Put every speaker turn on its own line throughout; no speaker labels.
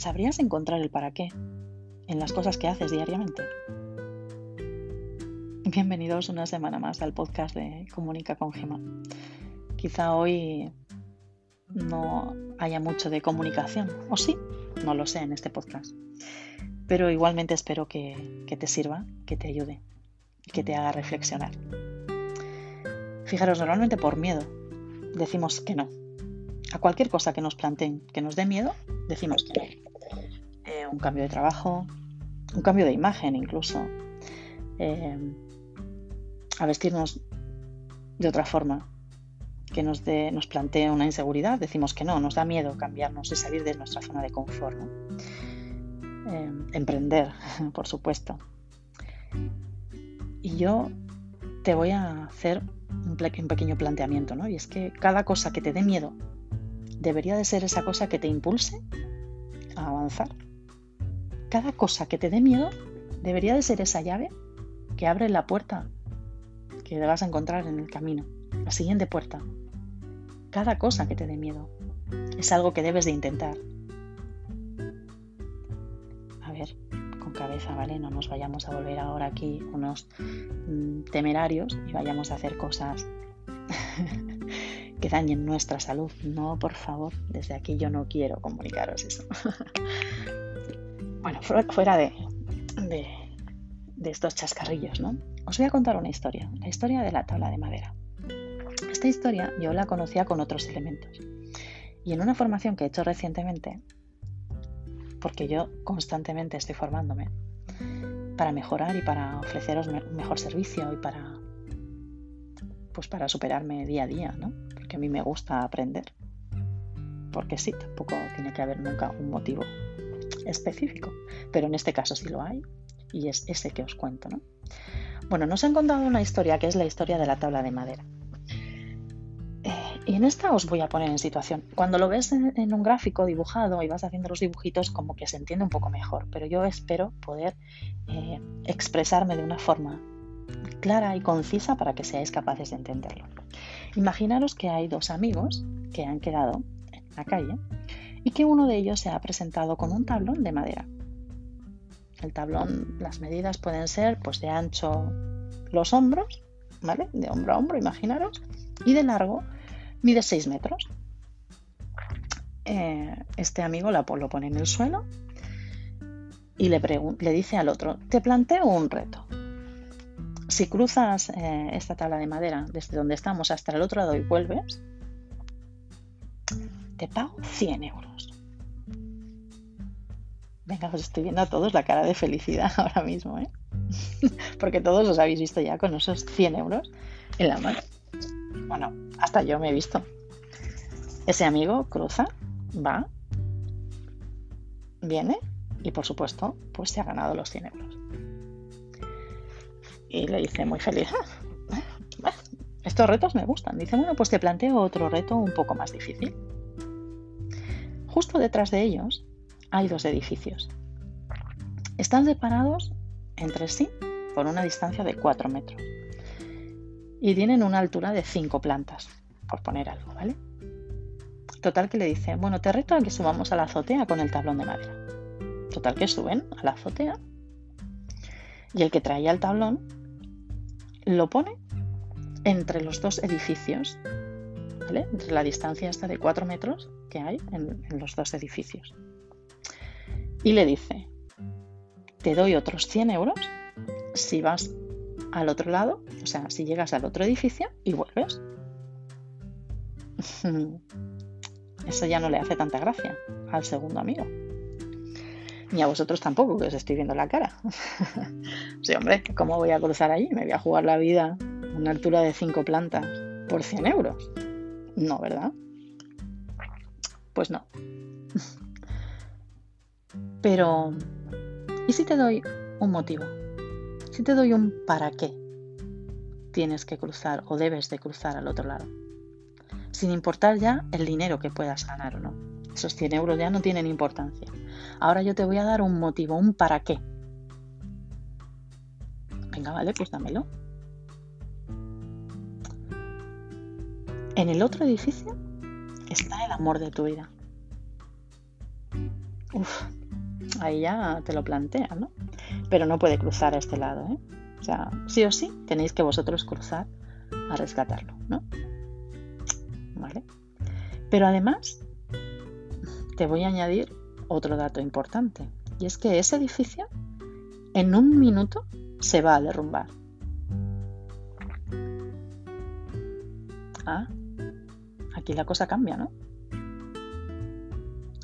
¿sabrías encontrar el para qué en las cosas que haces diariamente? Bienvenidos una semana más al podcast de Comunica con Gema. Quizá hoy no haya mucho de comunicación, o sí, no lo sé en este podcast. Pero igualmente espero que, que te sirva, que te ayude y que te haga reflexionar. Fijaros, normalmente por miedo decimos que no. A cualquier cosa que nos planteen que nos dé miedo, decimos que no. Un cambio de trabajo, un cambio de imagen incluso, eh, a vestirnos de otra forma, que nos, nos plantee una inseguridad, decimos que no, nos da miedo cambiarnos y salir de nuestra zona de confort. Eh, emprender, por supuesto. Y yo te voy a hacer un, pequeño planteamiento, ¿no? Y es que cada cosa que te dé miedo debería de ser esa cosa que te impulse a avanzar. Cada cosa que te dé miedo debería de ser esa llave que abre la puerta que vas a encontrar en el camino, la siguiente puerta. Cada cosa que te dé miedo es algo que debes de intentar. A ver, con cabeza, ¿vale? No nos vayamos a volver ahora aquí unos mm, temerarios y vayamos a hacer cosas que dañen nuestra salud. No, por favor, desde aquí yo no quiero comunicaros eso. fuera de, de, estos chascarrillos, ¿no? Os voy a contar una historia, la historia de la tabla de madera. Esta historia yo la conocía con otros elementos. Y en una formación que he hecho recientemente, porque yo constantemente estoy formándome para mejorar y para ofreceros un mejor servicio y para pues para superarme día a día, ¿no? Porque a mí me gusta aprender. Porque sí, tampoco tiene que haber nunca un motivo específico, pero en este caso sí lo hay y es ese que os cuento, ¿no? Bueno, nos han contado una historia que es la historia de la tabla de madera. Eh, y en esta os voy a poner en situación. Cuando lo ves en, un gráfico dibujado y vas haciendo los dibujitos, como que se entiende un poco mejor, pero yo espero poder eh, expresarme de una forma clara y concisa para que seáis capaces de entenderlo. Imaginaros que hay dos amigos que han quedado en la calle y que uno de ellos se ha presentado con un tablón de madera. El tablón, las medidas pueden ser pues de ancho los hombros, ¿vale? De hombro a hombro, imaginaros, y de largo mide 6 metros. Eh, este amigo lo pone en el suelo y le, le dice al otro, te planteo un reto. Si cruzas eh, esta tabla de madera desde donde estamos hasta el otro lado y vuelves, te pago 100 euros. Venga, os estoy viendo a todos la cara de felicidad ahora mismo, ¿eh? Porque todos os habéis visto ya con esos 100 euros en la mano. Bueno, hasta yo me he visto. Ese amigo cruza, va, viene y por supuesto, pues se ha ganado los 100 euros. Y le dice muy feliz, ah, estos retos me gustan. Dice, bueno, pues te planteo otro reto un poco más difícil. Justo detrás de ellos hay dos edificios. Están separados entre sí por una distancia de 4 metros. Y tienen una altura de 5 plantas, por poner algo, ¿vale? Total que le dice, bueno, te reto a que subamos a la azotea con el tablón de madera. Total que suben a la azotea y el que traía el tablón lo pone entre los dos edificios, ¿vale? entre la distancia hasta de 4 metros que hay en, los dos edificios. Y le dice, te doy otros 100 euros si vas al otro lado, o sea, si llegas al otro edificio y vuelves. Eso ya no le hace tanta gracia al segundo amigo. Ni a vosotros tampoco, que os estoy viendo la cara. sí, hombre, ¿cómo voy a cruzar allí? Me voy a jugar la vida a una altura de 5 plantas por 100 euros. No, ¿verdad? Pues no. Pero, ¿y si te doy un motivo? Si te doy un para qué tienes que cruzar o debes de cruzar al otro lado. Sin importar ya el dinero que puedas ganar o no. Esos 100 euros ya no tienen importancia. Ahora yo te voy a dar un motivo, un para qué. Venga, vale, pues dámelo. En el otro edificio está el amor de tu vida. Uf, ahí ya te lo plantea, ¿no? Pero no puede cruzar a este lado, ¿eh? O sea, sí o sí tenéis que vosotros cruzar a rescatarlo, ¿no? ¿Vale? Pero además, te voy a añadir otro dato importante, y es que ese edificio en un minuto se va a derrumbar. Ah, aquí la cosa cambia, ¿no?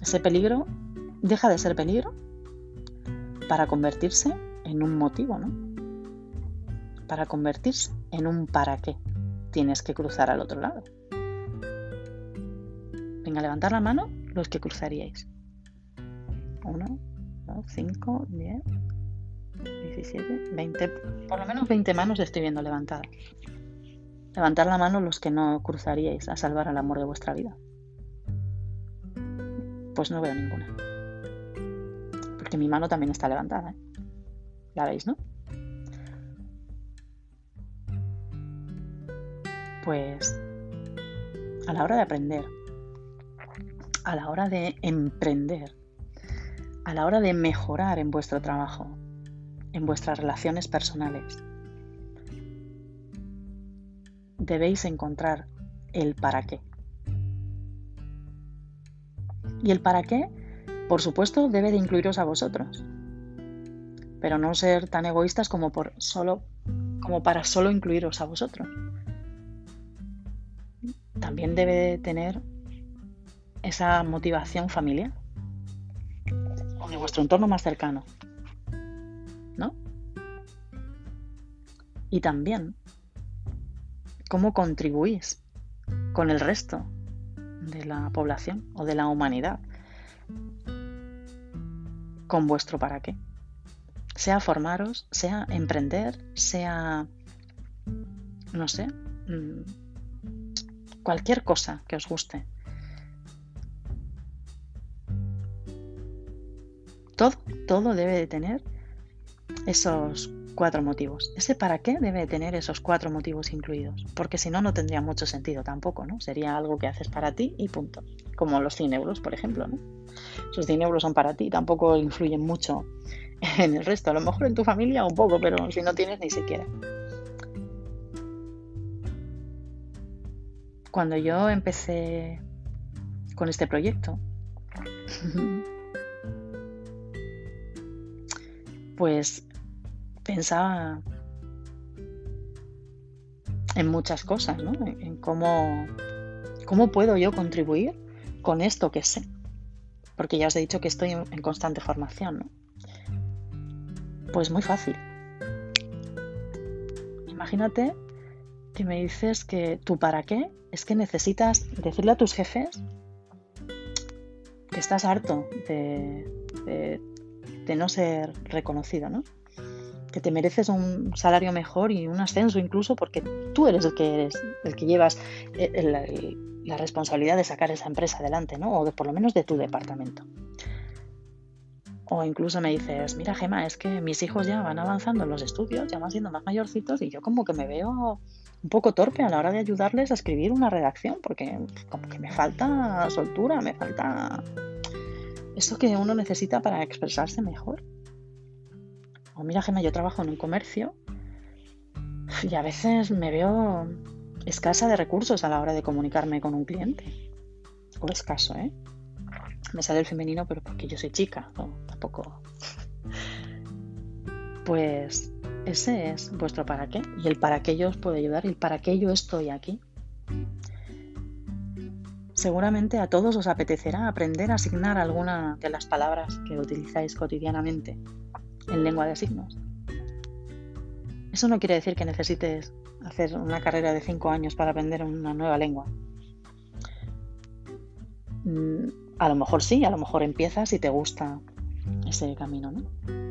Ese peligro deja de ser peligro para convertirse en un motivo, ¿no? Para convertirse en un para qué tienes que cruzar al otro lado. Venga, levantar la mano los que cruzaríais. Uno, dos, cinco, diez, diecisiete, veinte. Por lo menos veinte manos estoy viendo levantadas. Levantar la mano los que no cruzaríais a salvar al amor de vuestra vida. Pues no veo ninguna. Porque mi mano también está levantada. ¿eh? ¿La veis, no? Pues a la hora de aprender, a la hora de emprender, a la hora de mejorar en vuestro trabajo, en vuestras relaciones personales, debéis encontrar el para qué. Y el para qué, por supuesto, debe de incluiros a vosotros. Pero no ser tan egoístas como, por solo, como para solo incluiros a vosotros. También debe de tener esa motivación familiar o de vuestro entorno más cercano. ¿No? Y también cómo contribuís con el resto de la población o de la humanidad con vuestro para qué. Sea formaros, sea emprender, sea, no sé, mm, cualquier cosa que os guste. Todo, todo debe de tener esos cuatro motivos. Ese para qué debe tener esos cuatro motivos incluidos, porque si no, no tendría mucho sentido tampoco, ¿no? Sería algo que haces para ti y punto. Como los 100 euros, por ejemplo, ¿no? Esos 100 euros son para ti, tampoco influyen mucho en el resto. A lo mejor en tu familia un poco, pero si no tienes ni siquiera. Cuando yo empecé con este proyecto, pues pensaba en muchas cosas, ¿no? En cómo, cómo puedo yo contribuir con esto que sé. Porque ya os he dicho que estoy en, constante formación, ¿no? Pues muy fácil. Imagínate que me dices que tú para qué es que necesitas decirle a tus jefes que estás harto de, de, de no ser reconocido, ¿no? Que te mereces un salario mejor y un ascenso incluso porque tú eres el que eres, el que llevas eh, la responsabilidad de sacar esa empresa adelante, ¿no? O por lo menos de tu departamento. O incluso me dices, mira Gema, es que mis hijos ya van avanzando en los estudios, ya van siendo más mayorcitos y yo como que me veo un poco torpe a la hora de ayudarles a escribir una redacción porque como que me falta soltura, me falta esto que uno necesita para expresarse mejor. O mira, Gemma, yo trabajo en un comercio y a veces me veo escasa de recursos a la hora de comunicarme con un cliente. O escaso, ¿eh? Me sale el femenino, pero porque yo soy chica, tampoco. Pues ese es vuestro para qué. Y el para qué yo os puedo ayudar y el para qué yo estoy aquí. Seguramente a todos os apetecerá aprender a asignar alguna de las palabras que utilizáis cotidianamente en lengua de signos. Eso no quiere decir que necesites hacer una carrera de cinco años para aprender una nueva lengua. Mm, a lo mejor sí, a lo mejor empiezas y te gusta ese camino, ¿no?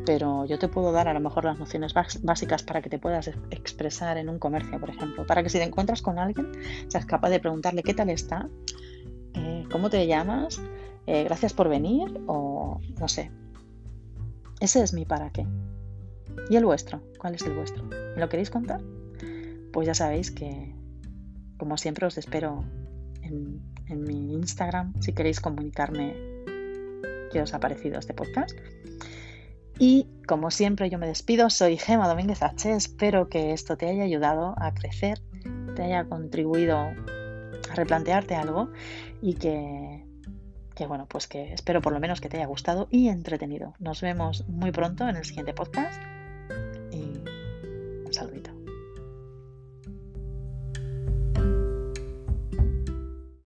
Pero yo te puedo dar a lo mejor las nociones básicas para que te puedas expresar en un comercio, por ejemplo, para que si te encuentras con alguien seas capaz de preguntarle qué tal está, eh, cómo te llamas, eh, gracias por venir o no sé, ese es mi para qué. ¿Y el vuestro? ¿Cuál es el vuestro? ¿Me lo queréis contar? Pues ya sabéis que, como siempre, os espero en, mi Instagram si queréis comunicarme qué os ha parecido este podcast. Y como siempre yo me despido, soy Gema Domínguez H. Espero que esto te haya ayudado a crecer, te haya contribuido a replantearte algo y que, que bueno, pues que espero por lo menos que te haya gustado y entretenido. Nos vemos muy pronto en el siguiente podcast